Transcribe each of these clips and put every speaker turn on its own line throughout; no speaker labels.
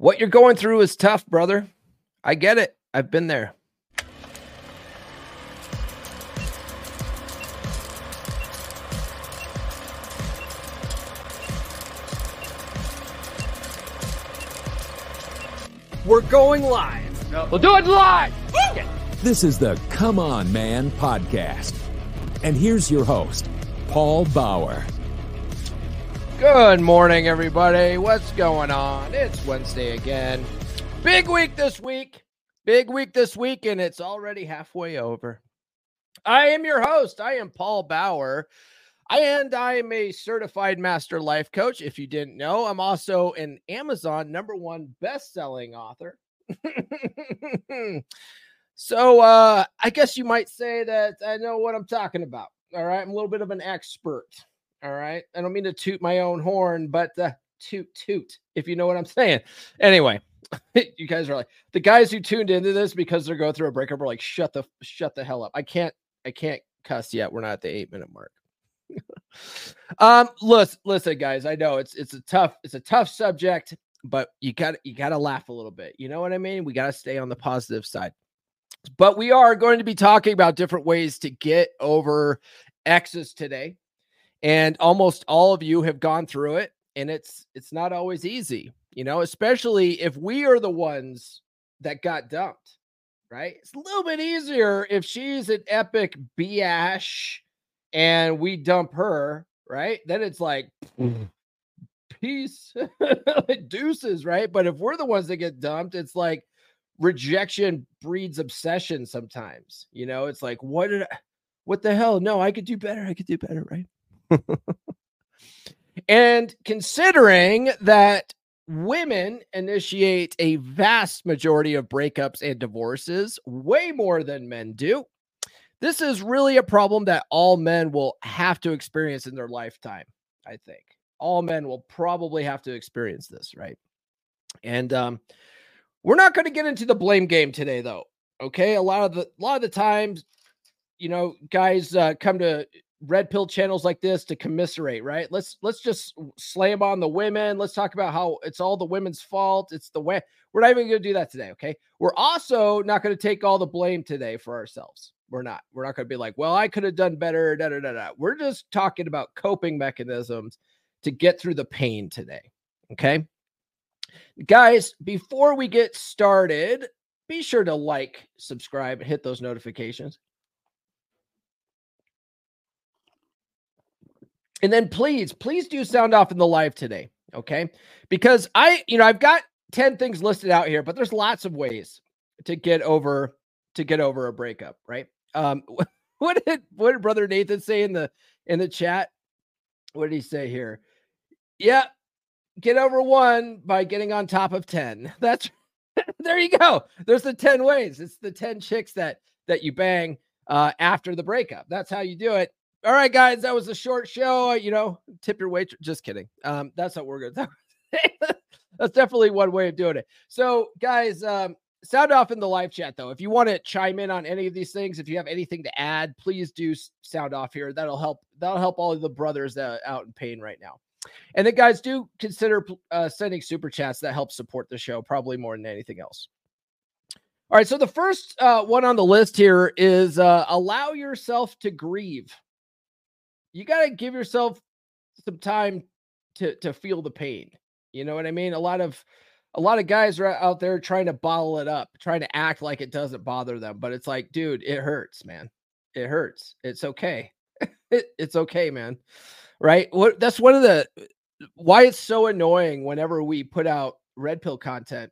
What you're going through is tough, brother. I get it. I've been there. We're going live.
No. We'll do it live.
This is the Come On Man podcast. And here's your host, Paul Bauer.
Good morning, everybody. What's going on? It's Wednesday again. Big week this week. Big week this week, and it's already halfway over. I am your host. I am Paul Bauer. And I am a certified master life coach. If you didn't know, I'm also an Amazon number one best-selling author. so uh, I guess you might say that I know what I'm talking about. All right. I'm a little bit of an expert. All right. I don't mean to toot my own horn, but uh, toot, toot, if you know what I'm saying. Anyway, you guys are like the guys who tuned into this because they're going through a breakup are like, shut the shut the hell up. I can't, I can't cuss yet. We're not at the eight minute mark. um, listen, listen, guys. I know it's it's a tough, it's a tough subject, but you got you got to laugh a little bit. You know what I mean? We got to stay on the positive side. But we are going to be talking about different ways to get over exes today. And almost all of you have gone through it and it's it's not always easy, you know, especially if we are the ones that got dumped, right? It's a little bit easier if she's an epic biash and we dump her, right? Then it's like mm. peace deuces, right? But if we're the ones that get dumped, it's like rejection breeds obsession sometimes. You know, it's like, what did I, what the hell? No, I could do better. I could do better, right? And considering that women initiate a vast majority of breakups and divorces, way more than men do, this is really a problem that all men will have to experience in their lifetime, I think. All men will probably have to experience this, right? And um, we're not going to get into the blame game today, though. Okay, a lot of the a lot of the times, you know, guys uh, come to red pill channels like this to commiserate, right? Let's let's just slam on the women. Let's talk about how it's all the women's fault. It's the way we're not even going to do that today. Okay, we're also not going to take all the blame today for ourselves. We're not. We're not going to be like, well, I could have done better. Da, da, da, da. We're just talking about coping mechanisms to get through the pain today. Okay, guys. Before we get started, be sure to like, subscribe, and hit those notifications. And then please, please do sound off in the live today. Okay. Because I, you know, I've got 10 things listed out here, but there's lots of ways to get over to get over a breakup, right? Um what did what did brother Nathan say in the in the chat? What did he say here? Yeah, get over one by getting on top of 10. That's there you go. There's the 10 ways. It's the 10 chicks that that you bang uh after the breakup. That's how you do it all right, guys, that was a short show. You know, tip your waitress. Just kidding. Um, that's what we're gonna that's definitely one way of doing it. So, guys, um, sound off in the live chat though. If you want to chime in on any of these things, if you have anything to add, please do sound off here. That'll help. That'll help all of the brothers that out in pain right now. And then, guys, do consider uh, sending super chats. That helps support the show probably more than anything else. All right. So the first uh, one on the list here is uh, allow yourself to grieve you got to give yourself some time to to feel the pain. You know what I mean? A lot of a lot of guys are out there trying to bottle it up, trying to act like it doesn't bother them, but it's like, dude, it hurts, man. It hurts. It's okay. it, it's okay, man. Right? What that's one of the why it's so annoying whenever we put out red pill content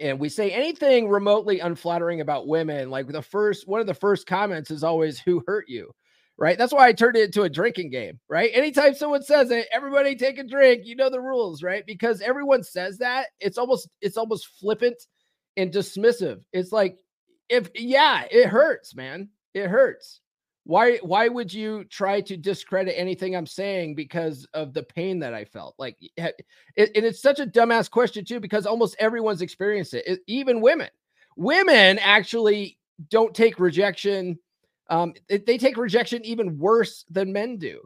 and we say anything remotely unflattering about women, like the first one of the first comments is always who hurt you, right? That's why I turned it into a drinking game, right? Anytime someone says it, everybody take a drink, you know the rules, right? Because everyone says that, it's almost it's almost flippant and dismissive. It's like if yeah, it hurts, man. It hurts why why would you try to discredit anything i'm saying because of the pain that i felt like it, and it's such a dumbass question too because almost everyone's experienced it, it even women women actually don't take rejection um they take rejection even worse than men do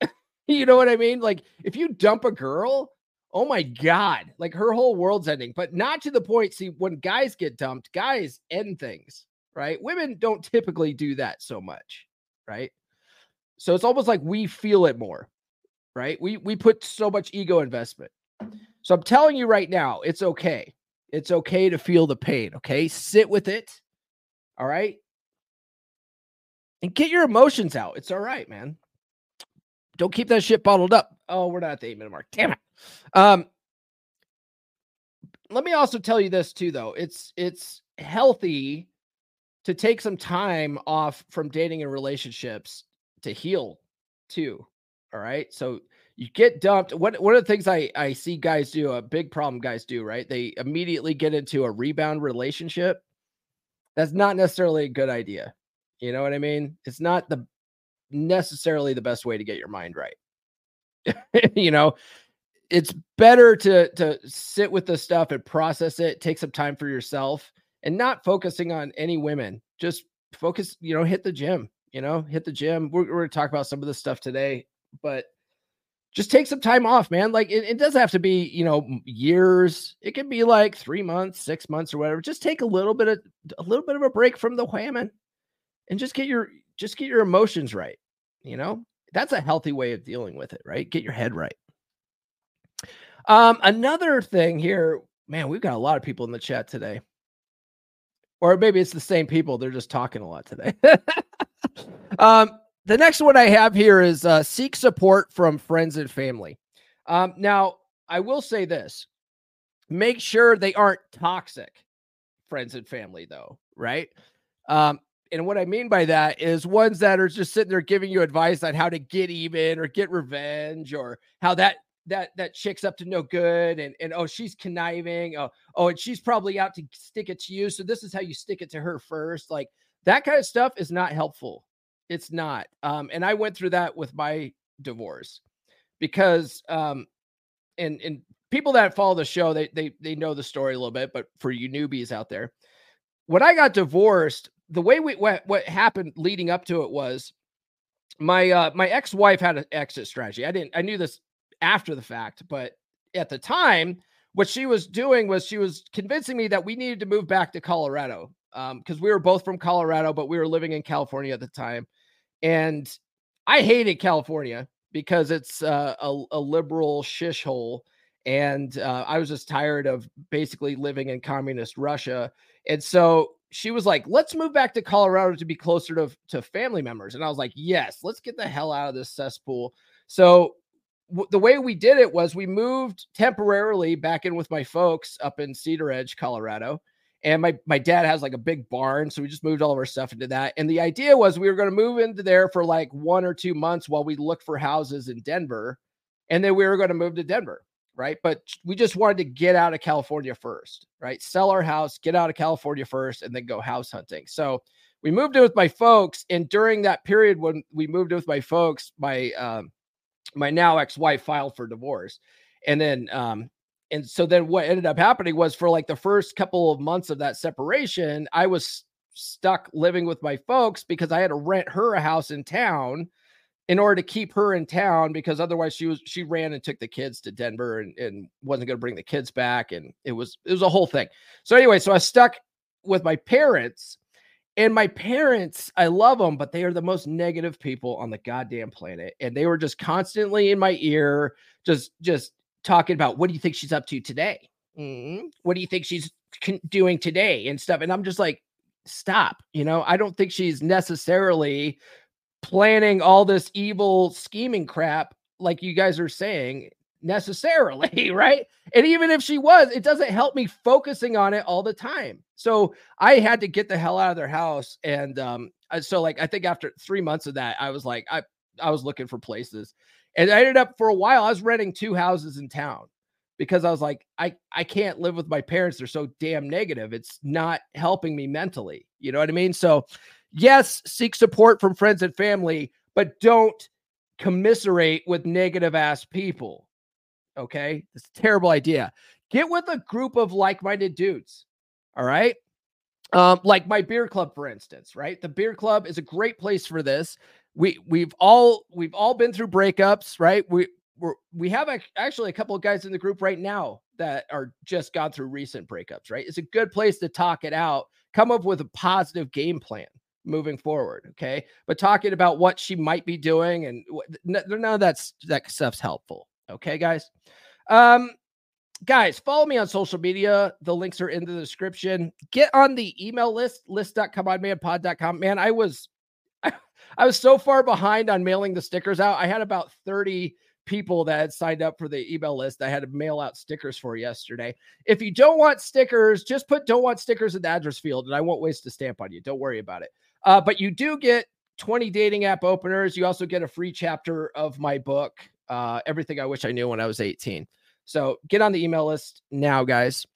you know what i mean like if you dump a girl oh my god like her whole world's ending but not to the point see when guys get dumped guys end things right women don't typically do that so much right? So it's almost like we feel it more, right? We we put so much ego investment. So I'm telling you right now, it's okay. It's okay to feel the pain, okay? Sit with it. All right? And get your emotions out. It's all right, man. Don't keep that shit bottled up. Oh, we're not at the eight minute mark. Damn it. Um, let me also tell you this too, though. It's it's healthy to take some time off from dating and relationships to heal too. All right. So you get dumped. What one of the things I, I see guys do, a big problem guys do, right? They immediately get into a rebound relationship. That's not necessarily a good idea. You know what I mean? It's not the necessarily the best way to get your mind right. you know, it's better to to sit with the stuff and process it, take some time for yourself and not focusing on any women. Just focus, you know, hit the gym, you know, hit the gym. We're, we're going to talk about some of this stuff today, but just take some time off, man. Like it, it doesn't have to be, you know, years. It can be like three months, six months, or whatever. Just take a little bit of a little bit of a break from the whammon and just get your just get your emotions right. You know, that's a healthy way of dealing with it, right? Get your head right. Um, another thing here, man, we've got a lot of people in the chat today or maybe it's the same people. They're just talking a lot today. um, the next one I have here is uh, seek support from friends and family. Um, now, I will say this make sure they aren't toxic friends and family, though, right? Um, and what I mean by that is ones that are just sitting there giving you advice on how to get even or get revenge or how that that that chick's up to no good and and oh she's conniving. Oh oh and she's probably out to stick it to you. So this is how you stick it to her first. Like that kind of stuff is not helpful. It's not. Um and i went through that with my divorce because um and and people that follow the show they they they know the story a little bit but for you newbies out there when i got divorced the way we what, what happened leading up to it was my uh my ex-wife had an exit strategy i didn't i knew this after the fact. But at the time, what she was doing was she was convincing me that we needed to move back to Colorado because um, we were both from Colorado, but we were living in California at the time. And I hated California because it's uh, a, a, liberal shish hole. And uh, I was just tired of basically living in communist Russia. And so she was like, let's move back to Colorado to be closer to, to family members. And I was like, yes, let's get the hell out of this cesspool. So the way we did it was we moved temporarily back in with my folks up in Cedaredge, Colorado. And my my dad has like a big barn, so we just moved all of our stuff into that. And the idea was we were going to move into there for like one or two months while we look for houses in Denver, and then we were going to move to Denver, right? But we just wanted to get out of California first, right? Sell our house, get out of California first, and then go house hunting. So we moved in with my folks, and during that period when we moved in with my folks, my um, my now ex-wife filed for divorce and then um and so then what ended up happening was for like the first couple of months of that separation i was stuck living with my folks because i had to rent her a house in town in order to keep her in town because otherwise she was she ran and took the kids to denver and, and wasn't going to bring the kids back and it was it was a whole thing so anyway so i stuck with my parents and my parents, I love them, but they are the most negative people on the goddamn planet. And they were just constantly in my ear, just, just talking about what do you think she's up to today? Mm-hmm. What do you think she's doing today and stuff? And I'm just like, stop. You know, I don't think she's necessarily planning all this evil scheming crap like you guys are saying necessarily, right? And even if she was, it doesn't help me focusing on it all the time. So I had to get the hell out of their house. And um, so like I think after three months of that, I was like, I I was looking for places. And I ended up for a while, I was renting two houses in town because I was like, I, I can't live with my parents. They're so damn negative. It's not helping me mentally. You know what I mean? So, yes, seek support from friends and family, but don't commiserate with negative ass people. Okay. It's a terrible idea. Get with a group of like minded dudes. All right. Um, like my beer club, for instance, right? The beer club is a great place for this. We we've all we've all been through breakups, right? We we're, we have a, actually a couple of guys in the group right now that are just gone through recent breakups, right? It's a good place to talk it out, come up with a positive game plan moving forward. Okay. But talking about what she might be doing and none of that's, that stuff's helpful. Okay, guys. Um, guys, follow me on social media. The links are in the description. Get on the email list, list.comeonmanpod.com. Man, I was I, I was so far behind on mailing the stickers out. I had about 30 people that had signed up for the email list I had to mail out stickers for yesterday. If you don't want stickers, just put don't want stickers in the address field and I won't waste a stamp on you. Don't worry about it. Uh, but you do get 20 dating app openers. You also get a free chapter of my book, uh, Everything I Wish I Knew When I Was 18. So get on the email list now, guys.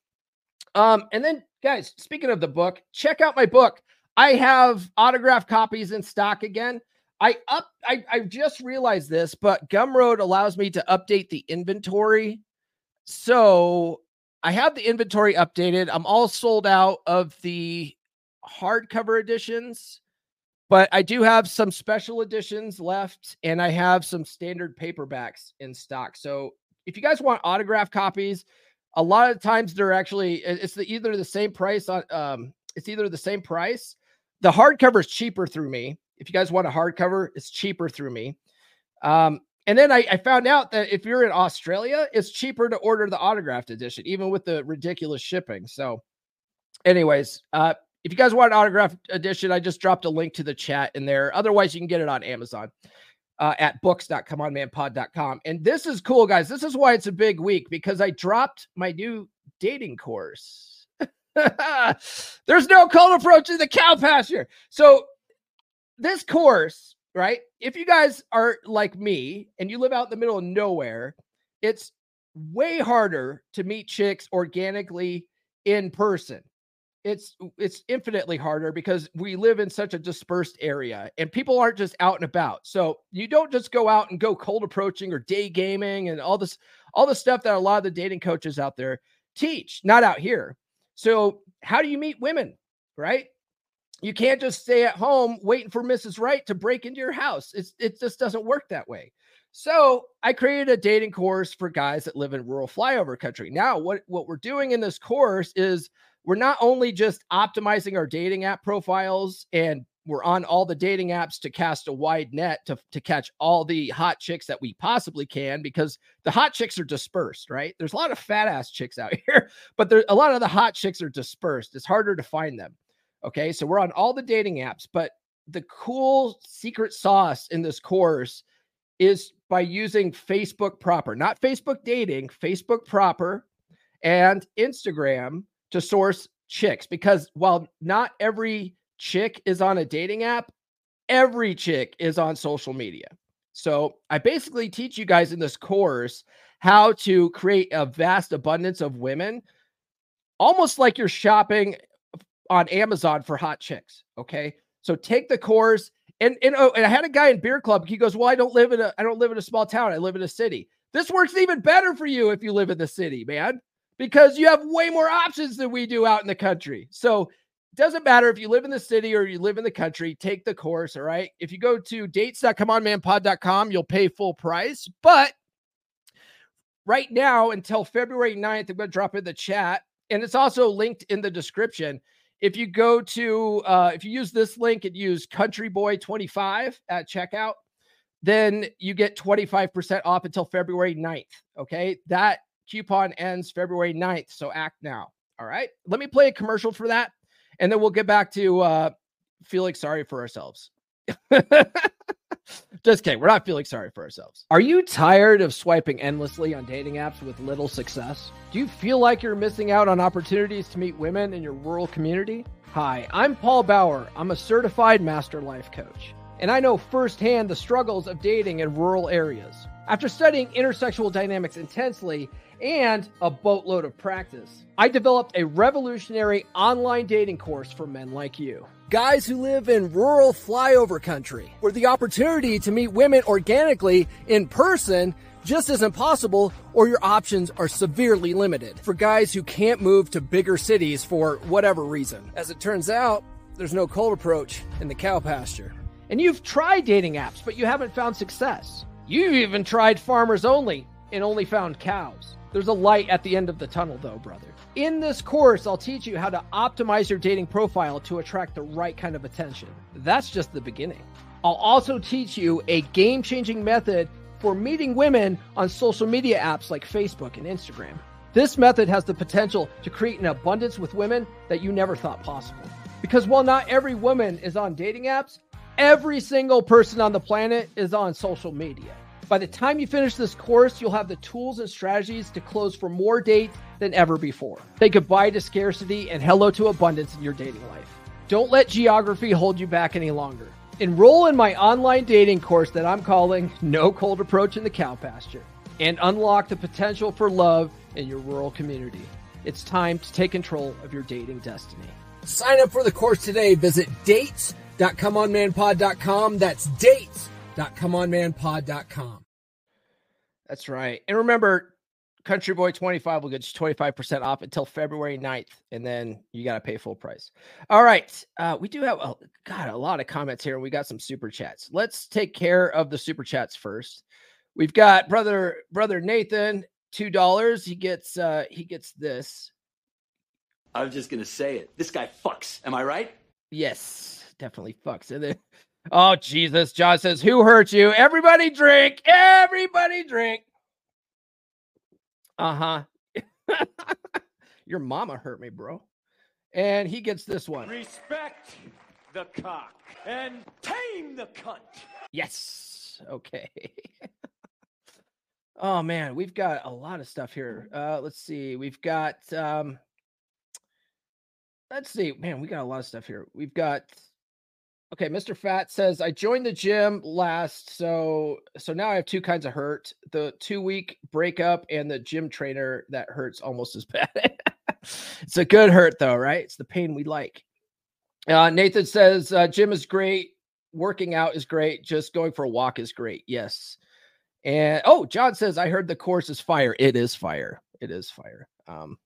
Um, and then, guys, speaking of the book, check out my book. I have autograph copies in stock again. I up I, I just realized this, but Gumroad allows me to update the inventory. So I have the inventory updated. I'm all sold out of the hardcover editions, but I do have some special editions left, and I have some standard paperbacks in stock. So if you guys want autograph copies, a lot of times they're actually it's the, either the same price on um it's either the same price. The hardcover is cheaper through me if you guys want a hardcover, it's cheaper through me. Um, and then I, I, found out that if you're in Australia, it's cheaper to order the autographed edition, even with the ridiculous shipping. So, anyways, uh, if you guys want an autographed edition, I just dropped a link to the chat in there. Otherwise, you can get it on Amazon uh, at books.comeonmanpod.com. And this is cool, guys. This is why it's a big week because I dropped my new dating course. There's no cold approach to the cow pasture. So this course, right? If you guys are like me and you live out in the middle of nowhere, it's way harder to meet chicks organically in person. It's it's infinitely harder because we live in such a dispersed area and people aren't just out and about. So you don't just go out and go cold approaching or day gaming and all this all the stuff that a lot of the dating coaches out there teach, not out here. So how do you meet women, right? You can't just stay at home waiting for Mrs. Right to break into your house. It's, it just doesn't work that way. So I created a dating course for guys that live in rural flyover country. Now, what, what we're doing in this course is we're not only just optimizing our dating app profiles and we're on all the dating apps to cast a wide net to, to catch all the hot chicks that we possibly can because the hot chicks are dispersed, right? There's a lot of fat ass chicks out here, but there a lot of the hot chicks are dispersed. It's harder to find them. Okay. So we're on all the dating apps, but the cool secret sauce in this course is by using Facebook proper, not Facebook dating, Facebook proper and Instagram to source chicks. Because while not every chick is on a dating app, every chick is on social media. So I basically teach you guys in this course how to create a vast abundance of women, almost like you're shopping on Amazon for hot chicks. Okay. So take the course. And, and, oh, and I had a guy in beer club. He goes, Well, I don't live in a I don't live in a small town. I live in a city. This works even better for you if you live in the city, man, because you have way more options than we do out in the country. So it doesn't matter if you live in the city or you live in the country, take the course. All right. If you go to dates.comeonmanpod.com, you'll pay full price. But right now, until February 9th, I'm going to drop in the chat. And it's also linked in the description if you go to uh, if you use this link and use country boy 25 at checkout then you get 25% off until February 9th. Okay. That coupon ends February 9th. So act now. All right. Let me play a commercial for that. And then we'll get back to uh, feeling sorry for ourselves. Just kidding. We're not feeling sorry for ourselves. Are you tired of swiping endlessly on dating apps with little success? Do you feel like you're missing out on opportunities to meet women in your rural community? Hi, I'm Paul Bauer. I'm a certified master life coach, and I know firsthand the struggles of dating in rural areas. After studying intersexual dynamics intensely and a boatload of practice, I developed a revolutionary online dating course for men like you. Guys who live in rural flyover country, where the opportunity to meet women organically in person just isn't possible, or your options are severely limited. For guys who can't move to bigger cities for whatever reason. As it turns out, there's no cold approach in the cow pasture. And you've tried dating apps, but you haven't found success. You've even tried farmers only and only found cows. There's a light at the end of the tunnel, though, brother. In this course, I'll teach you how to optimize your dating profile to attract the right kind of attention. That's just the beginning. I'll also teach you a game changing method for meeting women on social media apps like Facebook and Instagram. This method has the potential to create an abundance with women that you never thought possible. Because while not every woman is on dating apps, every single person on the planet is on social media. By the time you finish this course, you'll have the tools and strategies to close for more dates than ever before. Say goodbye to scarcity and hello to abundance in your dating life. Don't let geography hold you back any longer. Enroll in my online dating course that I'm calling No Cold Approach in the Cow Pasture and unlock the potential for love in your rural community. It's time to take control of your dating destiny. Sign up for the course today. Visit dates.comeonmanpod.com. That's dates.comeonmanpod.com. That's right. And remember, Country Boy 25 will get you 25% off until February 9th, and then you got to pay full price. All right. Uh, we do have, a, God, a lot of comments here, and we got some super chats. Let's take care of the super chats first. We've got brother brother Nathan, two dollars. He gets uh he gets this.
I was just gonna say it. This guy fucks. Am I right?
Yes, definitely fucks. And then, oh Jesus, John says, "Who hurt you? Everybody drink. Everybody drink." Uh huh. Your mama hurt me, bro. And he gets this one.
Respect the cock and tame the cunt.
Yes. Okay. oh man, we've got a lot of stuff here. Uh let's see. We've got um let's see. Man, we got a lot of stuff here. We've got Okay, Mr. Fat says I joined the gym last, so so now I have two kinds of hurt: the two week breakup and the gym trainer that hurts almost as bad. it's a good hurt though, right? It's the pain we like. Uh, Nathan says uh, gym is great, working out is great, just going for a walk is great. Yes, and oh, John says I heard the course is fire. It is fire. It is fire. Um,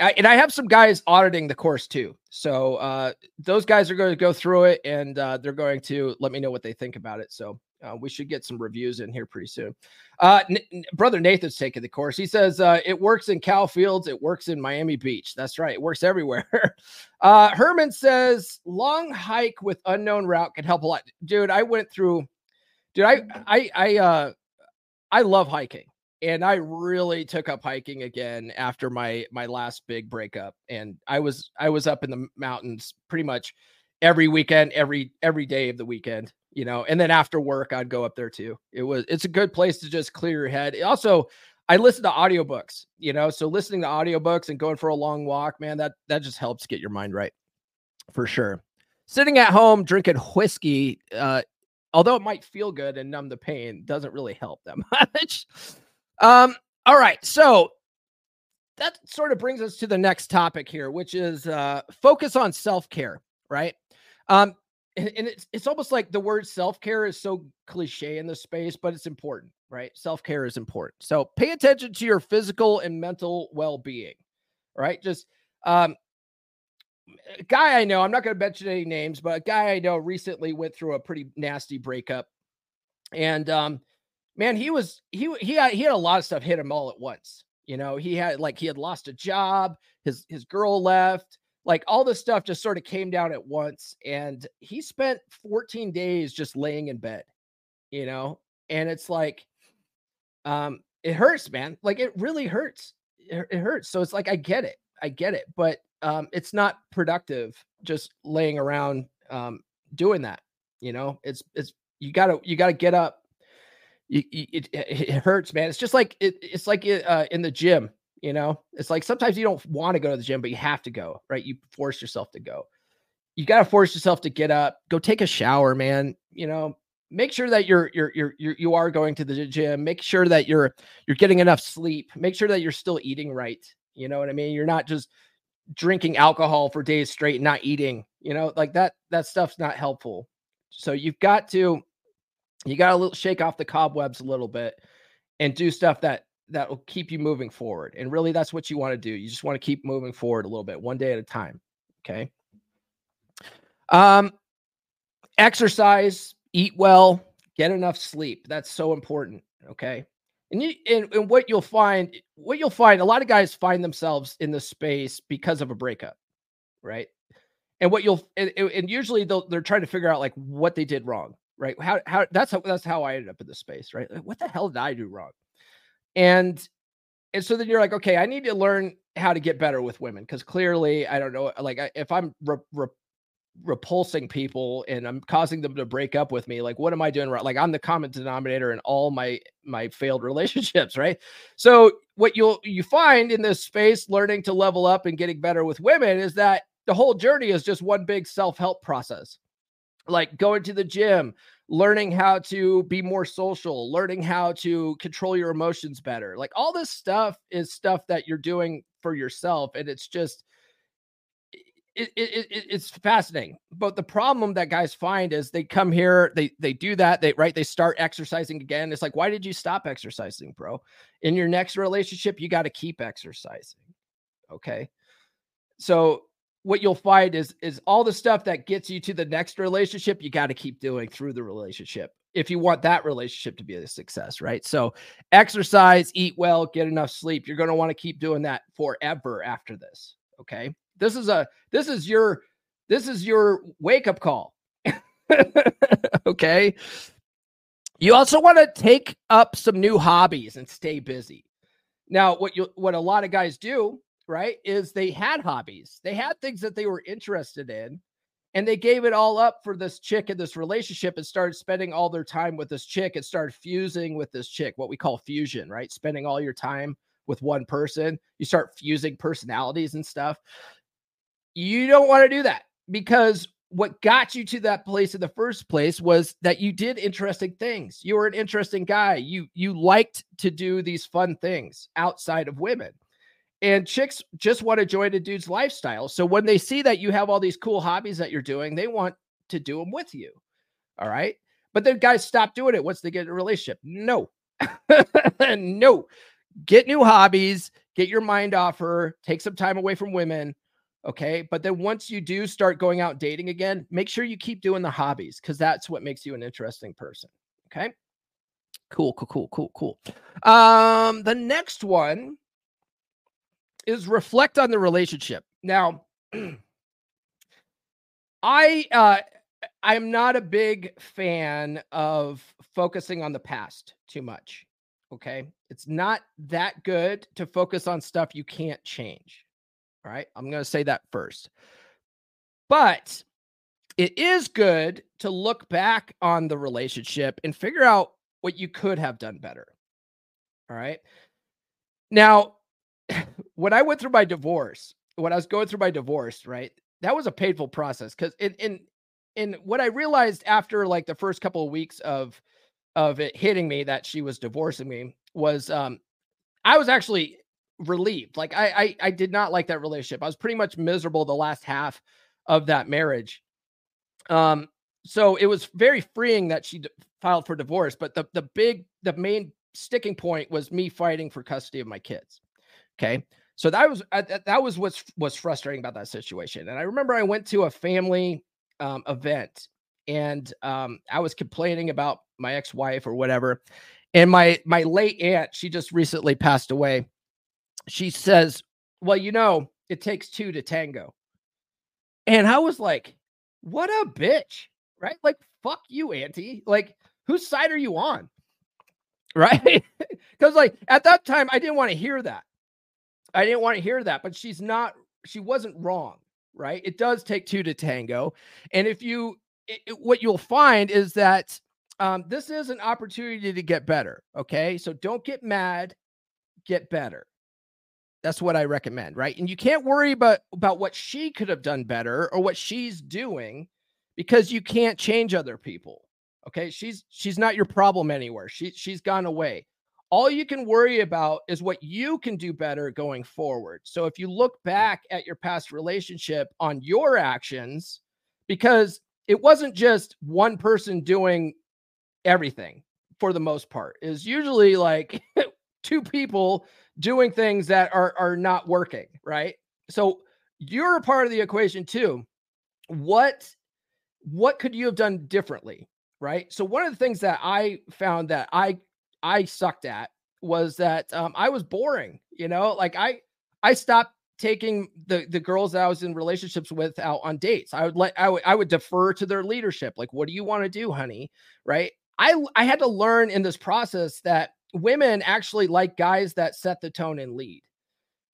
I, and I have some guys auditing the course too. So uh, those guys are going to go through it and uh, they're going to let me know what they think about it. So uh, we should get some reviews in here pretty soon. Uh, N- Brother Nathan's taking the course. He says uh, it works in Cal Fields, it works in Miami Beach. That's right, it works everywhere. uh, Herman says long hike with unknown route can help a lot, dude. I went through, dude. I I I I love hiking and I really took up hiking again after my my last big breakup. And I was I was up in the mountains pretty much every weekend, every every day of the weekend, you know. And then after work, I'd go up there too. It was it's a good place to just clear your head. Also, I listen to audiobooks, you know. So listening to audiobooks and going for a long walk, man, that that just helps get your mind right for sure. Sitting at home drinking whiskey, uh, although it might feel good and numb the pain, doesn't really help that much. Um, all right. So that sort of brings us to the next topic here, which is uh, focus on self care, right? Um, and, and it's it's almost like the word self care is so cliche in this space, but it's important, right? Self care is important. So pay attention to your physical and mental well being, right? Just um, a guy I know, I'm not going to mention any names, but a guy I know recently went through a pretty nasty breakup, and um, man, he was he he had he had a lot of stuff hit him all at once. You know, he had like he had lost a job, his his girl left, like all this stuff just sort of came down at once, and he spent 14 days just laying in bed. you know, and it's like, um, it hurts, man. Like it really hurts. It, it hurts. So it's like I get it, I get it, but um, it's not productive just laying around um doing that. You know, it's it's you gotta you gotta get up. You, it, it hurts, man. It's just like it, it's like uh, in the gym. You know, it's like sometimes you don't want to go to the gym, but you have to go, right? You force yourself to go. You got to force yourself to get up, go take a shower, man. You know, make sure that you're you're you're, you're you are going to the gym make sure that you're you're getting enough sleep make sure that you're still eating right you know what i mean you're not just drinking alcohol for days straight and not eating you know like that that stuff's not helpful so you've got to you got to shake off the cobwebs a little bit and do stuff that that will keep you moving forward and really that's what you want to do you just want to keep moving forward a little bit one day at a time okay um exercise eat well, get enough sleep. That's so important. Okay. And, you, and, and what you'll find, what you'll find, a lot of guys find themselves in this space because of a breakup, right? And what you'll, and, and usually they're trying to figure out like what they did wrong, right? How, how, that's how, that's how I ended up in this space, right? Like, what the hell did I do wrong? And, and so then you're like, okay, I need to learn how to get better with women because clearly I don't know, like if I'm re- re- repulsing people and I'm causing them to break up with me. Like, what am I doing right? Like, I'm the common denominator in all my my failed relationships, right? So, what you'll you find in this space, learning to level up and getting better with women, is that the whole journey is just one big self help process. Like going to the gym, learning how to be more social, learning how to control your emotions better. Like all this stuff is stuff that you're doing for yourself, and it's just it, it, it, it's fascinating. But the problem that guys find is they come here, they they do that, they right, they start exercising again. It's like, why did you stop exercising, bro? In your next relationship, you got to keep exercising. Okay. So what you'll find is is all the stuff that gets you to the next relationship, you got to keep doing through the relationship if you want that relationship to be a success, right? So exercise, eat well, get enough sleep. You're going to want to keep doing that forever after this. Okay. This is a this is your this is your wake up call. okay. You also want to take up some new hobbies and stay busy. Now, what you what a lot of guys do, right, is they had hobbies. They had things that they were interested in and they gave it all up for this chick in this relationship and started spending all their time with this chick and started fusing with this chick, what we call fusion, right? Spending all your time with one person. You start fusing personalities and stuff. You don't want to do that because what got you to that place in the first place was that you did interesting things. You were an interesting guy. You you liked to do these fun things outside of women. And chicks just want to join a dude's lifestyle. So when they see that you have all these cool hobbies that you're doing, they want to do them with you. All right. But then guys stop doing it once they get in a relationship. No. no. Get new hobbies, get your mind off her, take some time away from women, Okay. But then once you do start going out dating again, make sure you keep doing the hobbies because that's what makes you an interesting person. Okay. Cool, cool, cool, cool, cool. Um, the next one is reflect on the relationship. Now, I uh I'm not a big fan of focusing on the past too much. Okay. It's not that good to focus on stuff you can't change. All right. I'm going to say that first. But it is good to look back on the relationship and figure out what you could have done better. All right. Now, when I went through my divorce, when I was going through my divorce, right, that was a painful process because in in in what I realized after like the first couple of weeks of of it hitting me that she was divorcing me was um I was actually relieved. Like I, I I did not like that relationship. I was pretty much miserable the last half of that marriage. Um so it was very freeing that she d- filed for divorce, but the the big the main sticking point was me fighting for custody of my kids. Okay? So that was uh, that was what's was frustrating about that situation. And I remember I went to a family um, event and um, I was complaining about my ex-wife or whatever. And my my late aunt, she just recently passed away she says, Well, you know, it takes two to tango. And I was like, What a bitch, right? Like, fuck you, Auntie. Like, whose side are you on? Right? Because like at that time, I didn't want to hear that. I didn't want to hear that, but she's not, she wasn't wrong, right? It does take two to tango. And if you, it, it, what you'll find is that um, this is an opportunity to get better. Okay. So don't get mad, get better. That's what I recommend, right? And you can't worry about about what she could have done better or what she's doing because you can't change other people. Okay? She's she's not your problem anywhere. She she's gone away. All you can worry about is what you can do better going forward. So if you look mm. back at your past relationship on your actions because it wasn't just one person doing everything for the most part. Is usually like two people doing things that are are not working, right? So you're a part of the equation too. What what could you have done differently, right? So one of the things that I found that I I sucked at was that um, I was boring, you know, like I I stopped taking the the girls that I was in relationships with out on dates. I would let I would I would defer to their leadership. Like, what do you want to do, honey? Right. I I had to learn in this process that women actually like guys that set the tone and lead.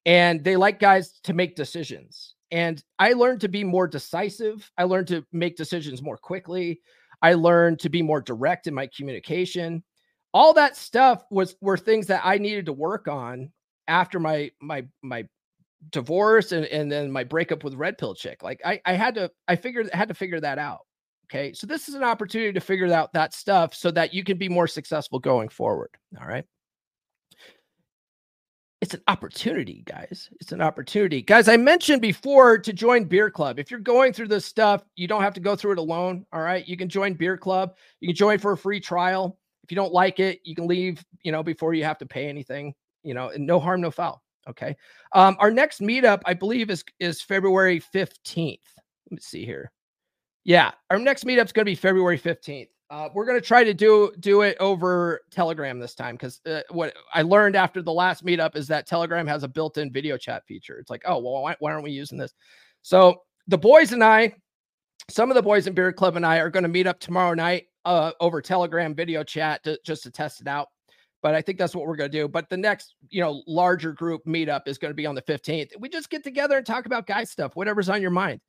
And they like guys to make decisions. And I learned to be more decisive. I learned to make decisions more quickly. I learned to be more direct in my communication. All that stuff was were things that I needed to work on after my my my divorce and, and then my breakup with red pill chick. Like I, I had to I figured had to figure that out. Okay. So this is an opportunity to figure out that stuff so that you can be more successful going forward. All right. It's an opportunity, guys. It's an opportunity. Guys, I mentioned before to join Beer Club. If you're going through this stuff, you don't have to go through it alone. All right. You can join Beer Club. You can join for a free trial. If you don't like it, you can leave, you know, before you have to pay anything, you know, and no harm, no foul. Okay. Um, our next meetup, I believe, is is February 15th. Let me see here. Yeah, our next meetup is going to be February 15th. Uh, we're going to try to do do it over Telegram this time because uh, what I learned after the last meetup is that Telegram has a built-in video chat feature. It's like, oh well, why, why aren't we using this? So the boys and I, some of the boys in Beer Club and I are going to meet up tomorrow night uh, over Telegram video chat to, just to test it out. But I think that's what we're going to do. But the next, you know, larger group meetup is going to be on the 15th. We just get together and talk about guy stuff, whatever's on your mind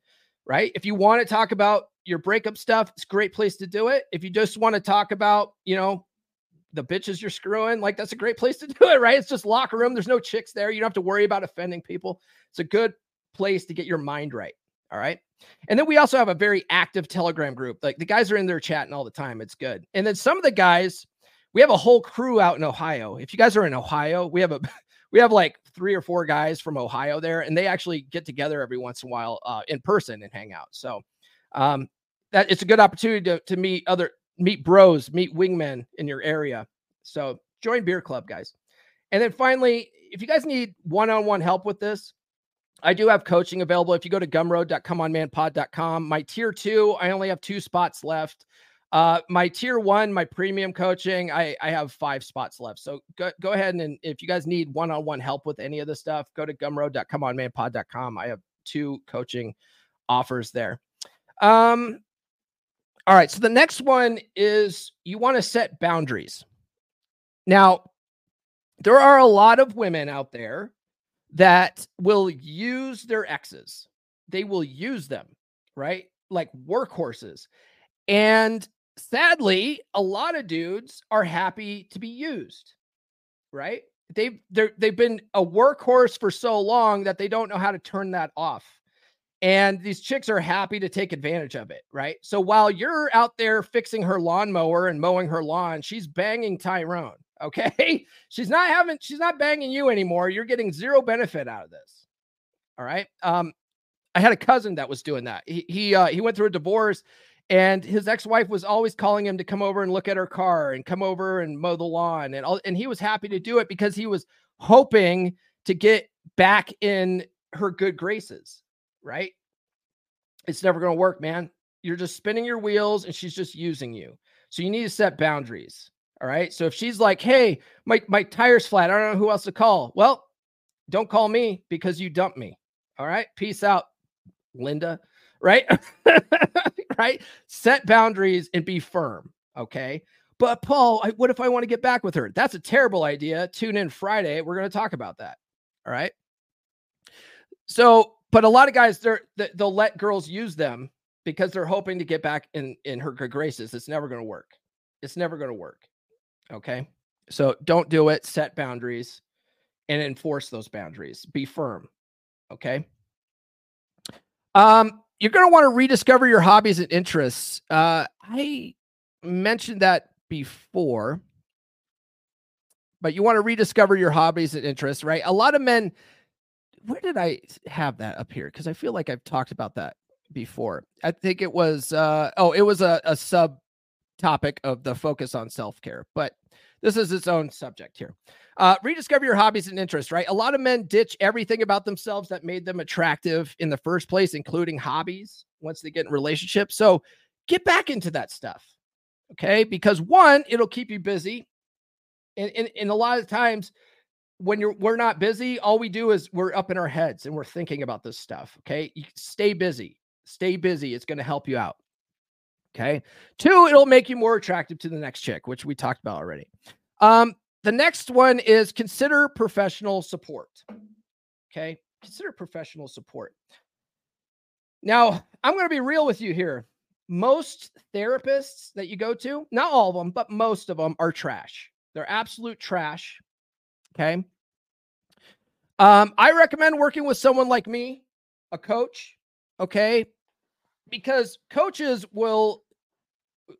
right? If you want to talk about your breakup stuff, it's a great place to do it. If you just want to talk about, you know, the bitches you're screwing, like that's a great place to do it, right? It's just locker room. There's no chicks there. You don't have to worry about offending people. It's a good place to get your mind right. All right. And then we also have a very active Telegram group. Like the guys are in there chatting all the time. It's good. And then some of the guys, we have a whole crew out in Ohio. If you guys are in Ohio, we have a we have like three or four guys from Ohio there, and they actually get together every once in a while uh, in person and hang out. So um, that it's a good opportunity to, to meet other meet bros, meet wingmen in your area. So join Beer Club, guys. And then finally, if you guys need one-on-one help with this, I do have coaching available. If you go to gumroad.comeonmanpod.com, my tier two, I only have two spots left. Uh, my tier one, my premium coaching, I, I have five spots left. So go, go ahead and, if you guys need one on one help with any of this stuff, go to gumroad.comeonmanpod.com. I have two coaching offers there. Um, all right. So the next one is you want to set boundaries. Now, there are a lot of women out there that will use their exes, they will use them, right? Like workhorses. And sadly, a lot of dudes are happy to be used, right? They've they've been a workhorse for so long that they don't know how to turn that off. And these chicks are happy to take advantage of it, right? So while you're out there fixing her lawnmower and mowing her lawn, she's banging Tyrone. Okay. She's not having, she's not banging you anymore. You're getting zero benefit out of this. All right. Um, I had a cousin that was doing that. He he uh, he went through a divorce and his ex-wife was always calling him to come over and look at her car and come over and mow the lawn and all and he was happy to do it because he was hoping to get back in her good graces right it's never going to work man you're just spinning your wheels and she's just using you so you need to set boundaries all right so if she's like hey my my tire's flat i don't know who else to call well don't call me because you dumped me all right peace out linda right? right? Set boundaries and be firm. Okay. but Paul, I, what if I want to get back with her? That's a terrible idea. Tune in Friday. We're going to talk about that. All right. So, but a lot of guys, they're they'll let girls use them because they're hoping to get back in in her good graces. It's never going to work. It's never going to work. Okay. So don't do it. Set boundaries and enforce those boundaries. Be firm. Okay. Um, you're going to want to rediscover your hobbies and interests. Uh, I mentioned that before, but you want to rediscover your hobbies and interests, right? A lot of men, where did I have that up here? Because I feel like I've talked about that before. I think it was, uh, oh, it was a, a sub topic of the focus on self care, but this is its own subject here. Uh, rediscover your hobbies and interests, right? A lot of men ditch everything about themselves that made them attractive in the first place, including hobbies, once they get in relationships. So get back into that stuff. Okay. Because one, it'll keep you busy. And, and, and a lot of times when you're we're not busy, all we do is we're up in our heads and we're thinking about this stuff. Okay. You stay busy. Stay busy. It's going to help you out. Okay. Two, it'll make you more attractive to the next chick, which we talked about already. Um, the next one is consider professional support. Okay. Consider professional support. Now, I'm going to be real with you here. Most therapists that you go to, not all of them, but most of them are trash. They're absolute trash. Okay. Um, I recommend working with someone like me, a coach. Okay. Because coaches will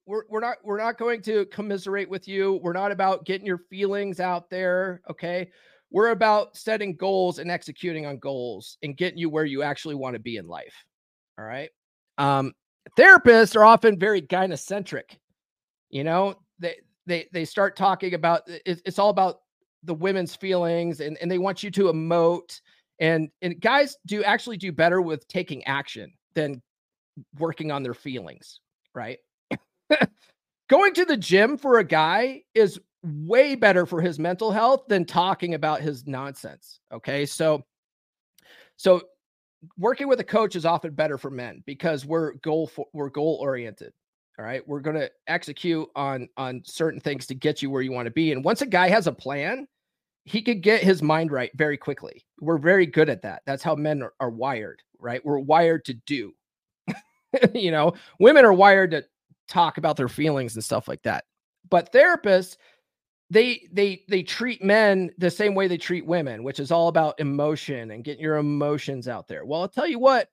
we're, we're not we're not going to commiserate with you. We're not about getting your feelings out there. Okay. We're about setting goals and executing on goals and getting you where you actually want to be in life. All right. Um, therapists are often very gynocentric. You know, they they they start talking about it, it's all about the women's feelings and, and they want you to emote and and guys do actually do better with taking action than working on their feelings right going to the gym for a guy is way better for his mental health than talking about his nonsense. Okay. So, so working with a coach is often better for men because we're goal for, we're goal oriented. All right. We're going to execute on, on certain things to get you where you want to be. And once a guy has a plan, he could get his mind right very quickly. We're very good at that. That's how men are, are wired, right? We're wired to do. you know, women are wired to talk about their feelings and stuff like that. But therapists, they they they treat men the same way they treat women, which is all about emotion and getting your emotions out there. Well, I'll tell you what,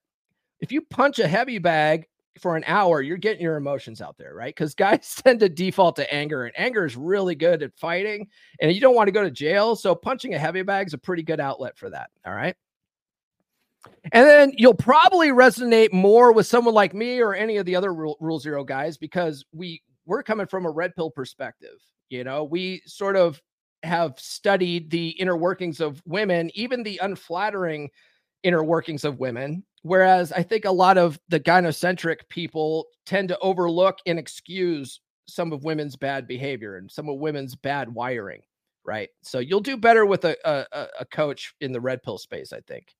if you punch a heavy bag for an hour, you're getting your emotions out there, right? Because guys tend to default to anger, and anger is really good at fighting, and you don't want to go to jail. So punching a heavy bag is a pretty good outlet for that. All right. And then you'll probably resonate more with someone like me or any of the other Rule, Zero guys because we we're coming from a red pill perspective. You know, we sort of have studied the inner workings of women, even the unflattering inner workings of women. Whereas I think a lot of the gynocentric people tend to overlook and excuse some of women's bad behavior and some of women's bad wiring. Right. So you'll do better with a, a, a coach in the red pill space, I think.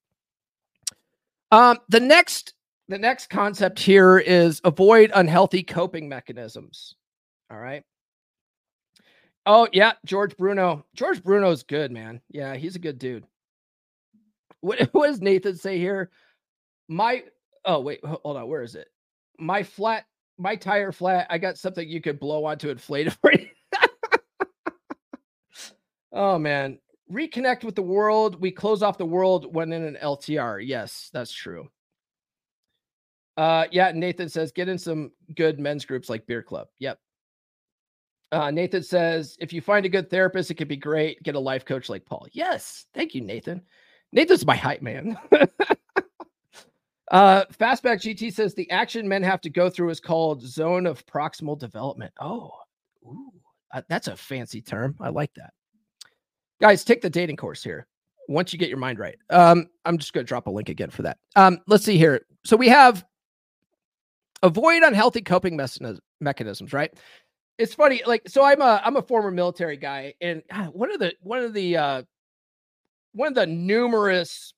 Um, the next the next concept here is avoid unhealthy coping mechanisms. All right. Oh yeah, George Bruno. George Bruno's good, man. Yeah, he's a good dude. What, what does Nathan say here? My oh wait, hold on. Where is it? My flat, my tire flat. I got something you could blow onto inflate it for you. oh man, reconnect with the world. We close off the world when in an LTR. Yes, that's true. Uh, yeah, Nathan says get in some good men's groups like Beer Club. Yep. Uh, Nathan says if you find a good therapist, it could be great. Get a life coach like Paul. Yes, thank you, Nathan. Nathan's my hype man. uh, Fastback GT says the action men have to go through is called zone of proximal development. Oh, ooh, uh, that's a fancy term. I like that guys, take the dating course here. Once you get your mind right, um, I'm just going to drop a link again for that. Um, let's see here. So we have avoid unhealthy coping mechanisms, right? It's funny, like so. I'm a I'm a former military guy, and ah, one of the one of the uh, one of the numerous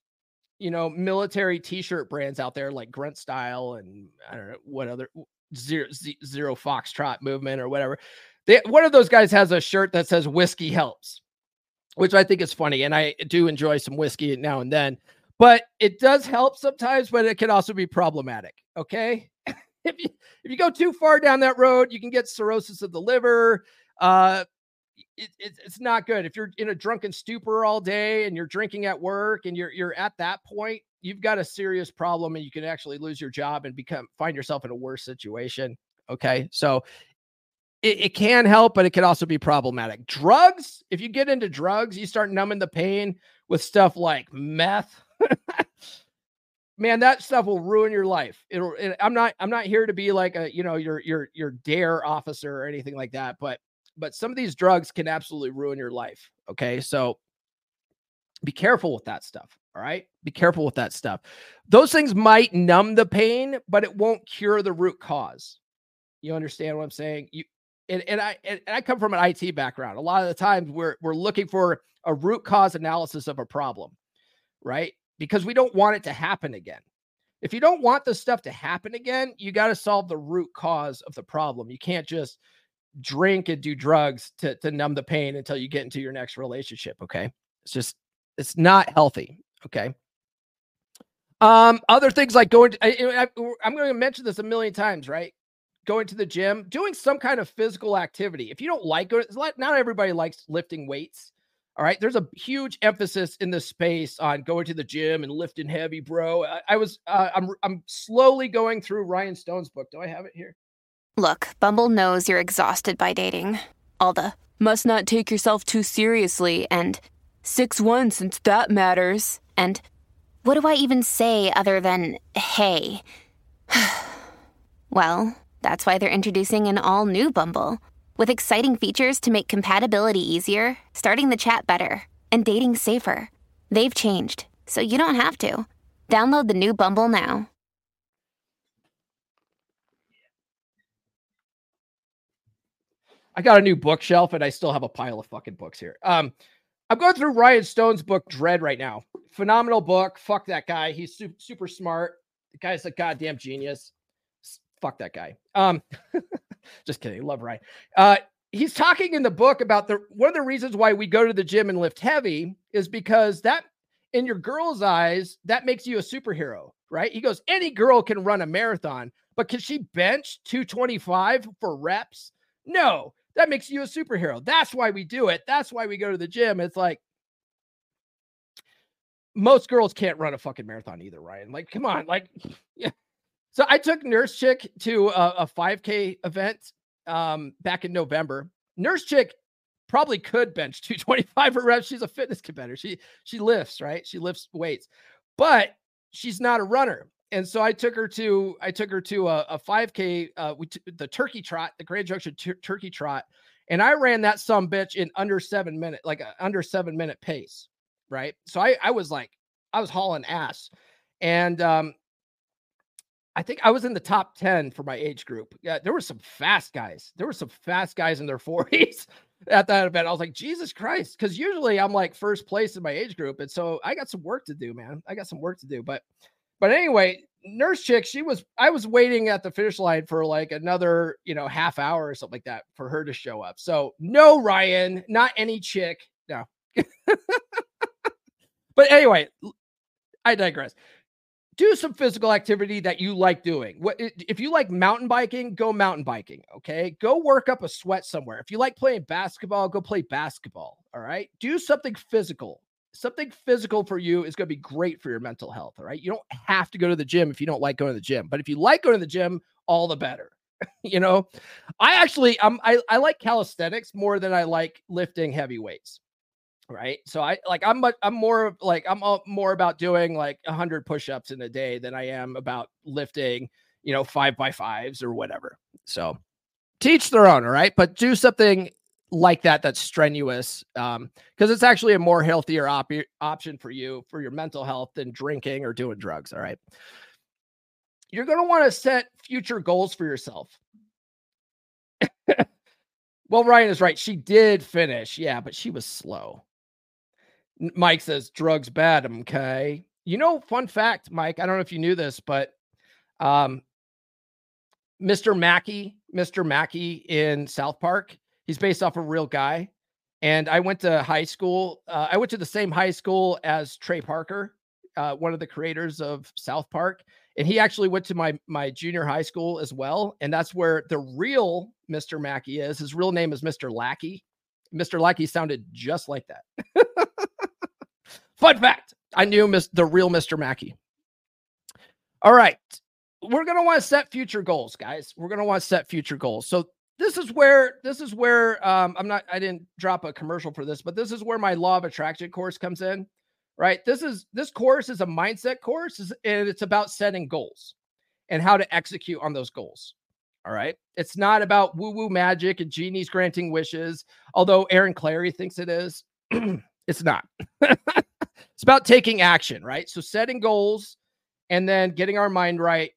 you know military T-shirt brands out there, like Grunt Style and I don't know what other zero zero Foxtrot movement or whatever they, one of those guys has a shirt that says whiskey helps, which I think is funny. And I do enjoy some whiskey now and then, but it does help sometimes, but it can also be problematic. Okay. if you if you go too far down that road, you can get cirrhosis of the liver. Uh, it, it, it's not good if you're in a drunken stupor all day and you're drinking at work and you're you're at that point you've got a serious problem and you can actually lose your job and become find yourself in a worse situation okay so it, it can help but it can also be problematic drugs if you get into drugs you start numbing the pain with stuff like meth man that stuff will ruin your life it'll it, i'm not i'm not here to be like a you know your your your DARE officer or anything like that but but some of these drugs can absolutely ruin your life. Okay. So be careful with that stuff. All right. Be careful with that stuff. Those things might numb the pain, but it won't cure the root cause. You understand what I'm saying? You and, and I and I come from an IT background. A lot of the times we're we're looking for a root cause analysis of a problem, right? Because we don't want it to happen again. If you don't want the stuff to happen again, you got to solve the root cause of the problem. You can't just drink and do drugs to, to numb the pain until you get into your next relationship. Okay. It's just, it's not healthy. Okay. Um, other things like going to, I, am going to mention this a million times, right? Going to the gym, doing some kind of physical activity. If you don't like going, not everybody likes lifting weights. All right. There's a huge emphasis in this space on going to the gym and lifting heavy, bro. I, I was, uh, I'm, I'm slowly going through Ryan Stone's book. Do I have it here?
Look, Bumble knows you're exhausted by dating. All the must not take yourself too seriously and 6 1 since that matters. And what do I even say other than hey? well, that's why they're introducing an all new Bumble with exciting features to make compatibility easier, starting the chat better, and dating safer. They've changed, so you don't have to. Download the new Bumble now.
I got a new bookshelf and I still have a pile of fucking books here. Um, I'm going through Ryan Stone's book Dread right now. Phenomenal book. Fuck that guy. He's super, super smart. The guy's a goddamn genius. Fuck that guy. Um, just kidding. Love Ryan. Uh, he's talking in the book about the one of the reasons why we go to the gym and lift heavy is because that in your girl's eyes that makes you a superhero, right? He goes, any girl can run a marathon, but can she bench 225 for reps? No, that makes you a superhero. That's why we do it. That's why we go to the gym. It's like most girls can't run a fucking marathon either, Ryan. Like, come on, like, yeah. So I took Nurse Chick to a, a 5K event um, back in November. Nurse Chick probably could bench 225 for reps. She's a fitness competitor. She she lifts, right? She lifts weights, but she's not a runner and so I took her to I took her to a, a 5K, uh, we t- the Turkey Trot, the Grand Junction t- Turkey Trot, and I ran that some bitch in under seven minute, like a under seven minute pace, right? So I I was like I was hauling ass, and um, I think I was in the top ten for my age group. Yeah, there were some fast guys. There were some fast guys in their forties at that event. I was like, Jesus Christ, because usually I'm like first place in my age group, and so I got some work to do, man. I got some work to do, but but anyway, nurse chick, she was I was waiting at the finish line for like another, you know, half hour or something like that for her to show up. So no Ryan, not any chick. No. but anyway, I digress. Do some physical activity that you like doing. What if you like mountain biking, go mountain biking, okay? Go work up a sweat somewhere. If you like playing basketball, go play basketball, all right? Do something physical something physical for you is going to be great for your mental health. All right. You don't have to go to the gym if you don't like going to the gym, but if you like going to the gym, all the better. you know, I actually, um, I, I like calisthenics more than I like lifting heavy weights. Right. So I like, I'm, I'm more like, I'm more about doing like hundred push-ups in a day than I am about lifting, you know, five by fives or whatever. So teach their own. All right. But do something like that that's strenuous um because it's actually a more healthier op- option for you for your mental health than drinking or doing drugs all right you're going to want to set future goals for yourself well ryan is right she did finish yeah but she was slow mike says drugs bad okay you know fun fact mike i don't know if you knew this but um mr mackey mr mackey in south park He's based off a real guy. And I went to high school. Uh, I went to the same high school as Trey Parker, uh, one of the creators of South Park, and he actually went to my my junior high school as well. And that's where the real Mr. Mackey is. His real name is Mr. Lackey. Mr. Lackey sounded just like that. Fun fact: I knew Miss, the real Mr. Mackey. All right, we're gonna want to set future goals, guys. We're gonna want to set future goals. So this is where this is where um, I'm not I didn't drop a commercial for this, but this is where my law of attraction course comes in. Right? This is this course is a mindset course and it's about setting goals and how to execute on those goals. All right. It's not about woo woo magic and genies granting wishes, although Aaron Clarey thinks it is. it's not. it's about taking action, right? So setting goals and then getting our mind right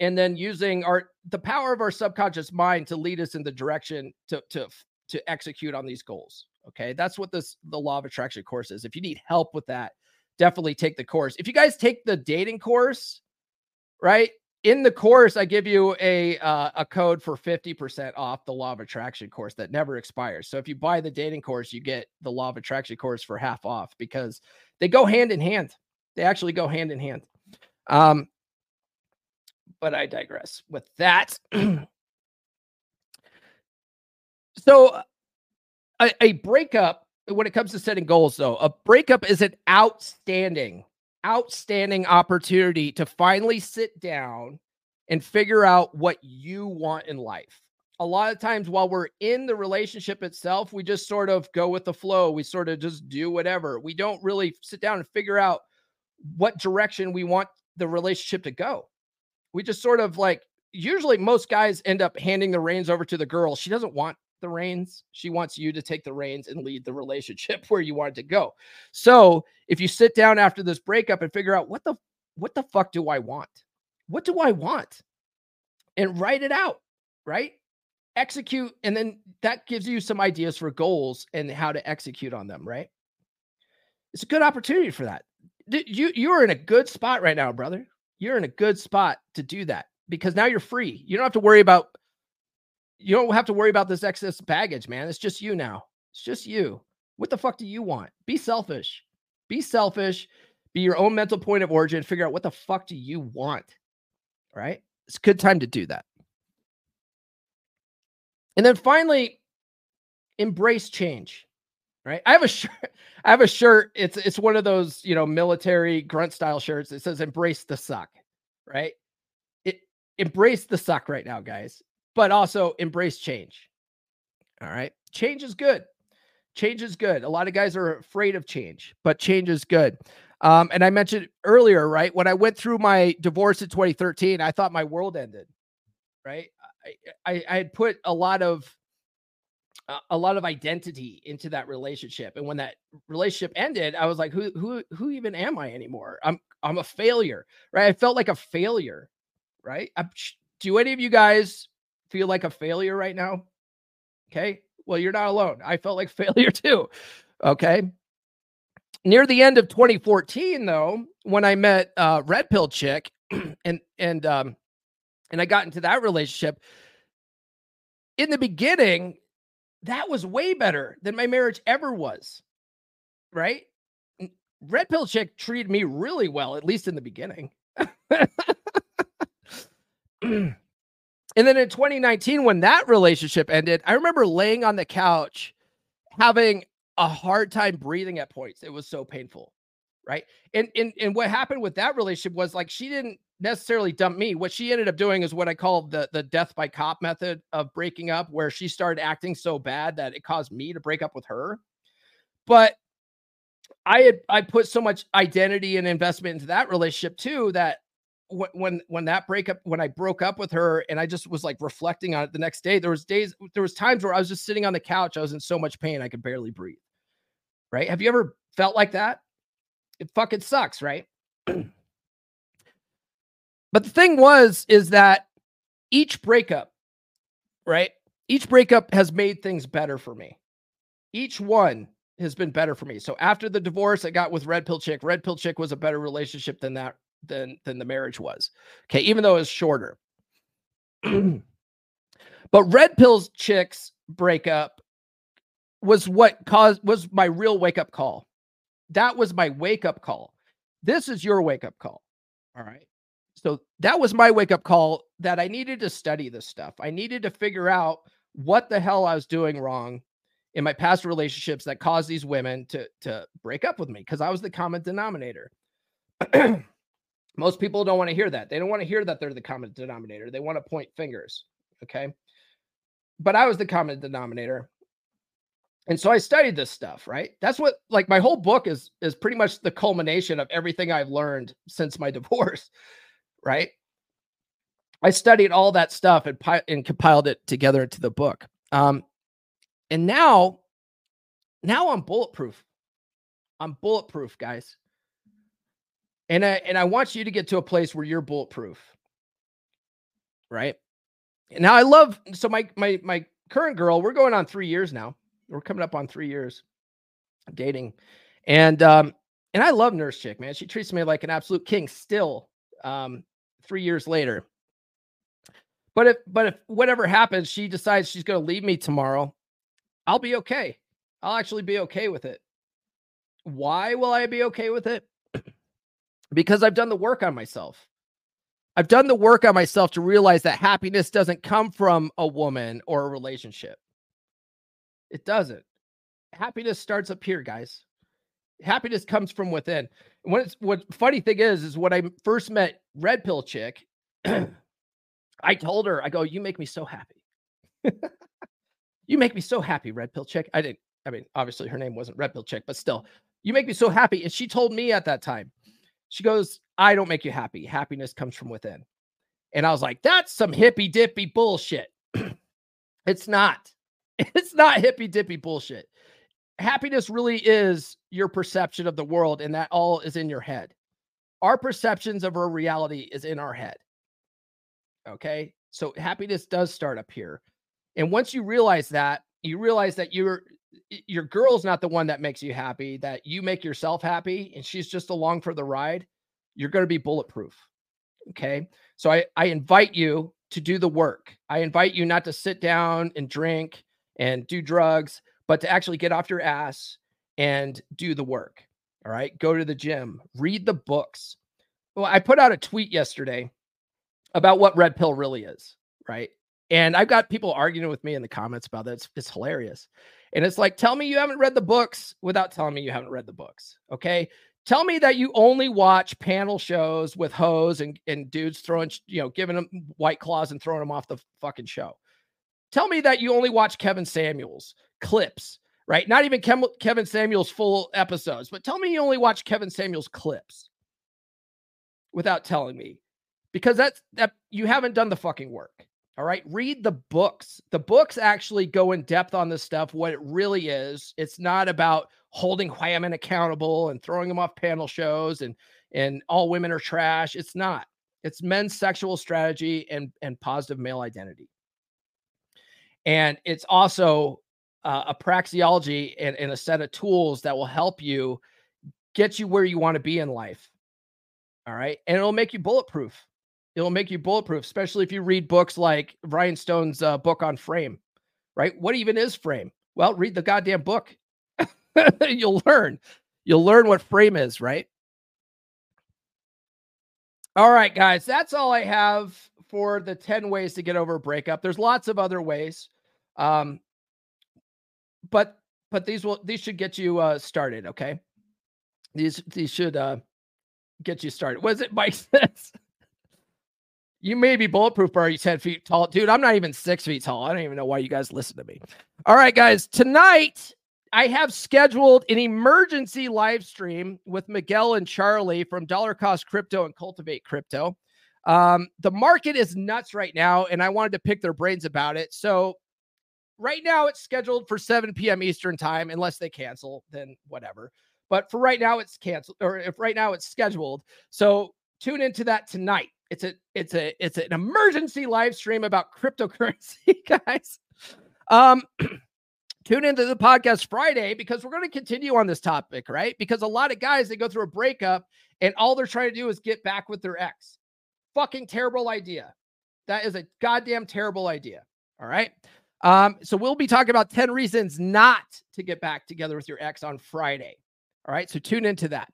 and then using our the power of our subconscious mind to lead us in the direction to to to execute on these goals. Okay, that's what this the law of attraction course is. If you need help with that, definitely take the course. If you guys take the dating course, right? In the course, I give you a uh, a code for 50% off the law of attraction course that never expires. So if you buy the dating course, you get the law of attraction course for half off because they go hand in hand. They actually go hand in hand. Um, but I digress with that. so, a, a, breakup, when it comes to setting goals, though, a breakup is an outstanding, outstanding opportunity to finally sit down and figure out what you want in life. A lot of times, while we're in the relationship itself, we just sort of go with the flow. We sort of just do whatever. We don't really sit down and figure out what direction we want the relationship to go we just sort of like usually most guys end up handing the reins over to the girl. She doesn't want the reins. She wants you to take the reins and lead the relationship where you want it to go. So if you sit down after this breakup and figure out what the what the fuck do I want? What do I want? And write it out, right? Execute, and then that gives you some ideas for goals and how to execute on them, right? It's a good opportunity for that. You you're in a good spot right now, brother you're in a good spot to do that because now you're free. You don't have to worry about you don't have to worry about this excess baggage, man. It's just you now. It's just you. What the fuck do you want? Be selfish. Be selfish. Be your own mental point of origin. Figure out what the fuck do you want. Right? It's a good time to do that. And then finally, embrace change right? I have a shirt. I have a shirt. It's it's one of those you know military grunt style shirts. It says "Embrace the suck," right? It embrace the suck right now, guys, but also embrace change. All right, change is good. Change is good. A lot of guys are afraid of change, but change is good. Um, and I mentioned earlier, right? When I went through my divorce in 2013, I thought my world ended. Right? I, I, I had put a lot of a lot of identity into that relationship and when that relationship ended i was like who who who even am i anymore i'm i'm a failure right i felt like a failure right I'm, do any of you guys feel like a failure right now okay well you're not alone i felt like failure too okay near the end of 2014 though when i met uh red pill chick and and um and i got into that relationship in the beginning that was way better than my marriage ever was. Right? Red Pill Chick treated me really well, at least in the beginning. and then in 2019, when that relationship ended, I remember laying on the couch having a hard time breathing at points. It was so painful. Right. And, and and what happened with that relationship was like she didn't necessarily dump me. What she ended up doing is what I call the the death by cop method of breaking up, where she started acting so bad that it caused me to break up with her. But I had I put so much identity and investment into that relationship too that when when that breakup when I broke up with her and I just was like reflecting on it the next day there was days there was times where I was just sitting on the couch I was in so much pain I could barely breathe. Right? Have you ever felt like that? It fucking sucks, right? But the thing was, is that each breakup, right? Each breakup has made things better for me. Each one has been better for me. So after the divorce I got with Red Pill Chick, Red Pill Chick was a better relationship than that than than the marriage was. Okay, even though it was shorter. but Red Pill's Chick's breakup was what caused was my real wake up call. That was my wake up call. This is your wake up call. All right. So that was my wake up call that I needed to study this stuff. I needed to figure out what the hell I was doing wrong in my past relationships that caused these women to to break up with me because I was the common denominator. Most people don't want to hear that. They don't want to hear that they're the common denominator. They want to point fingers. Okay. But I was the common denominator. And so I studied this stuff, right? That's what like my whole book is is pretty much the culmination of everything I've learned since my divorce, right? I studied all that stuff and, and compiled it together into the book. Um, and now, now I'm bulletproof. I'm bulletproof, guys. And I and I want you to get to a place where you're bulletproof. Right? Now I love so my my my current girl, we're going on 3 years now. We're coming up on 3 years dating. And um and I love Nurse Chick, man. She treats me like an absolute king still um 3 years later. But if but if whatever happens, she decides she's going to leave me tomorrow, I'll be okay. I'll actually be okay with it. Why will I be okay with it? Because I've done the work on myself. I've done the work on myself to realize that happiness doesn't come from a woman or a relationship. It doesn't. Happiness starts up here, guys. Happiness comes from within. And what what funny thing is, is when I first met Red Pill Chick, I told her, I go, you make me so happy. you make me so happy, Red Pill Chick. I didn't, I mean, obviously her name wasn't Red Pill Chick, but still, you make me so happy. And she told me at that time, she goes, I don't make you happy. Happiness comes from within. And I was like, that's some hippy dippy bullshit. it's not. It's not hippy dippy bullshit. Happiness really is your perception of the world, and that all is in your head. Our perceptions of our reality is in our head. Okay. So happiness does start up here. And once you realize that, you realize that your your girl's not the one that makes you happy, that you make yourself happy and she's just along for the ride, you're going to be bulletproof. Okay? So I I invite you to do the work. I invite you not to sit down and drink and do drugs, but to actually get off your ass and do the work. All right? Go to the gym, read the books. Well, I put out a tweet yesterday about what red pill really is, right? And I've got people arguing with me in the comments about that. It's, it's hilarious. And it's like, tell me you haven't read the books without telling me you haven't read the books. Okay. Tell me that you only watch panel shows with hoes and, and dudes throwing, you know, giving them white claws and throwing them off the fucking show. Tell me that you only watch Kevin Samuels clips, right? Not even Kevin Samuels full episodes, but tell me you only watch Kevin Samuels clips without telling me because that's that you haven't done the fucking work. All right, read the books. The books actually go in depth on this stuff, what it really is. It's not about holding women accountable and throwing them off panel shows and and all women are trash. It's not. It's men's sexual strategy and and positive male identity. And it's also uh, a praxeology and, and a set of tools that will help you get you where you want to be in life. All right. And it'll make you bulletproof it'll make you bulletproof, especially if you read books like Ryan Stone's uh, book on frame, right? What even is frame? Well, read the goddamn book. You'll learn. You'll learn what frame is, right? All right, guys, that's all I have for the 10 ways to get over a breakup. There's lots of other ways. Um, but but these will these should get you uh started, okay? These these should uh get you started. Was it Mike says? You may be bulletproof, but are you 10 feet tall? Dude, I'm not even six feet tall. I don't even know why you guys listen to me. All right, guys. Tonight, I have scheduled an emergency live stream with Miguel and Charlie from Dollar Cost Crypto and Cultivate Crypto. Um, the market is nuts right now, and I wanted to pick their brains about it. So, right now, it's scheduled for 7 p.m. Eastern time, unless they cancel, then whatever. But for right now, it's canceled, or if right now it's scheduled. So, tune into that tonight. It's a it's a it's an emergency live stream about cryptocurrency, guys. Um tune into the podcast Friday because we're going to continue on this topic, right? Because a lot of guys they go through a breakup and all they're trying to do is get back with their ex. Fucking terrible idea. That is a goddamn terrible idea. All right. Um, so we'll be talking about 10 reasons not to get back together with your ex on Friday. All right. So tune into that.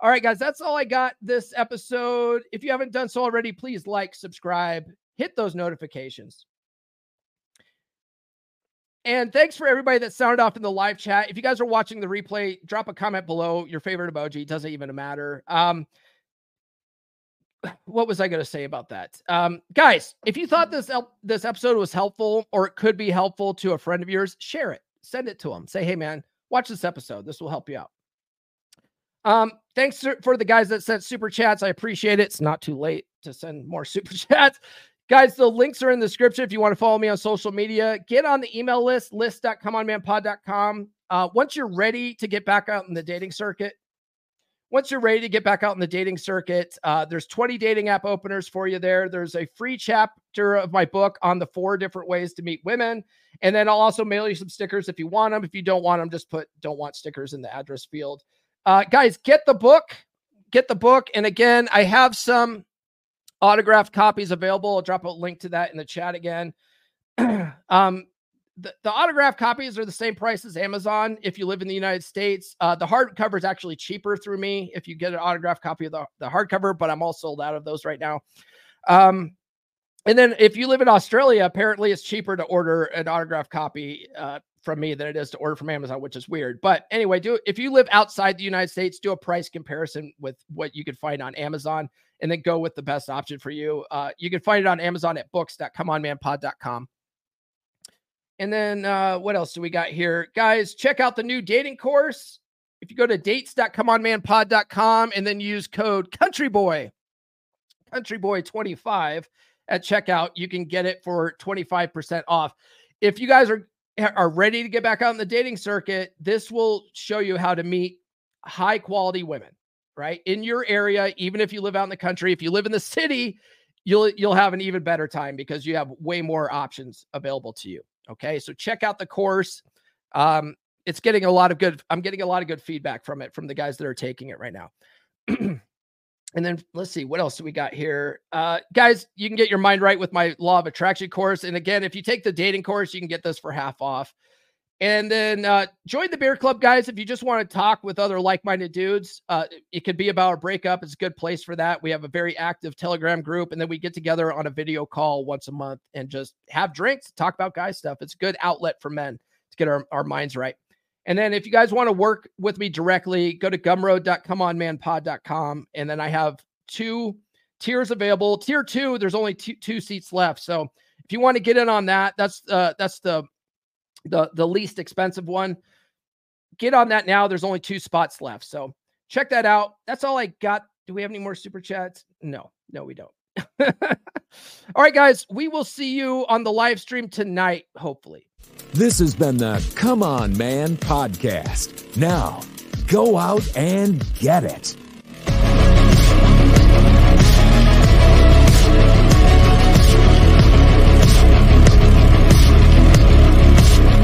All right, guys, that's all I got this episode. If you haven't done so already, please like, subscribe, hit those notifications. And thanks for everybody that sounded off in the live chat. If you guys are watching the replay, drop a comment below your favorite emoji. It doesn't even matter. Um, what was I going to say about that? Um, guys, if you thought this this episode was helpful or it could be helpful to a friend of yours, share it. Send it to them. Say, hey man, watch this episode. This will help you out. Um, thanks for the guys that sent super chats. I appreciate it. It's not too late to send more super chats. Guys, the links are in the description if you want to follow me on social media. Get on the email list, list.comeonmanpod.com. Uh, once you're ready to get back out in the dating circuit, once you're ready to get back out in the dating circuit, uh, there's 20 dating app openers for you there. There's a free chapter of my book on the four different ways to meet women. And then I'll also mail you some stickers if you want them. If you don't want them, just put don't want stickers in the address field. Uh, guys, get the book. Get the book. And again, I have some autographed copies available. I'll drop a link to that in the chat again. um, the, the autograph copies are the same price as Amazon if you live in the United States. Uh, the hardcover is actually cheaper through me if you get an autograph copy of the, the hardcover, but I'm all sold out of those right now. Um, and then if you live in Australia, apparently it's cheaper to order an autograph copy uh, from me than it is to order from Amazon, which is weird. But anyway, do if you live outside the United States, do a price comparison with what you could find on Amazon and then go with the best option for you. Uh, you can find it on Amazon at books.comeonmanpod.com. And then uh, what else do we got here? Guys, check out the new dating course. If you go to dates.comeonmanpod.com and then use code countryboy, countryboy25 at checkout, you can get it for 25% off. If you guys are are ready to get back out in the dating circuit, this will show you how to meet high quality women, right? In your area, even if you live out in the country, if you live in the city, you'll you'll have an even better time because you have way more options available to you. Okay, so check out the course. Um, it's getting a lot of good. I'm getting a lot of good feedback from it from the guys that are taking it right now. and then let's see what else do we got here, uh, guys. You can get your mind right with my law of attraction course. And again, if you take the dating course, you can get this for half off. And then uh, join the beer club, guys. If you just want to talk with other like-minded dudes, uh, it could be about a breakup. It's a good place for that. We have a very active Telegram group, and then we get together on a video call once a month and just have drinks, talk about guy stuff. It's a good outlet for men to get our, our minds right. And then if you guys want to work with me directly, go to gumroad.comeonmanpod.com. And then I have two tiers available. Tier two, there's only two, two seats left. So if you want to get in on that, that's uh, that's the the the least expensive one. Get on that now. There's only two spots left. So check that out. That's all I got. Do we have any more super chats? No, no, we don't. all right, guys, we will see you on the live stream tonight, hopefully.
This has been the Come On Man podcast. Now, go out and get it.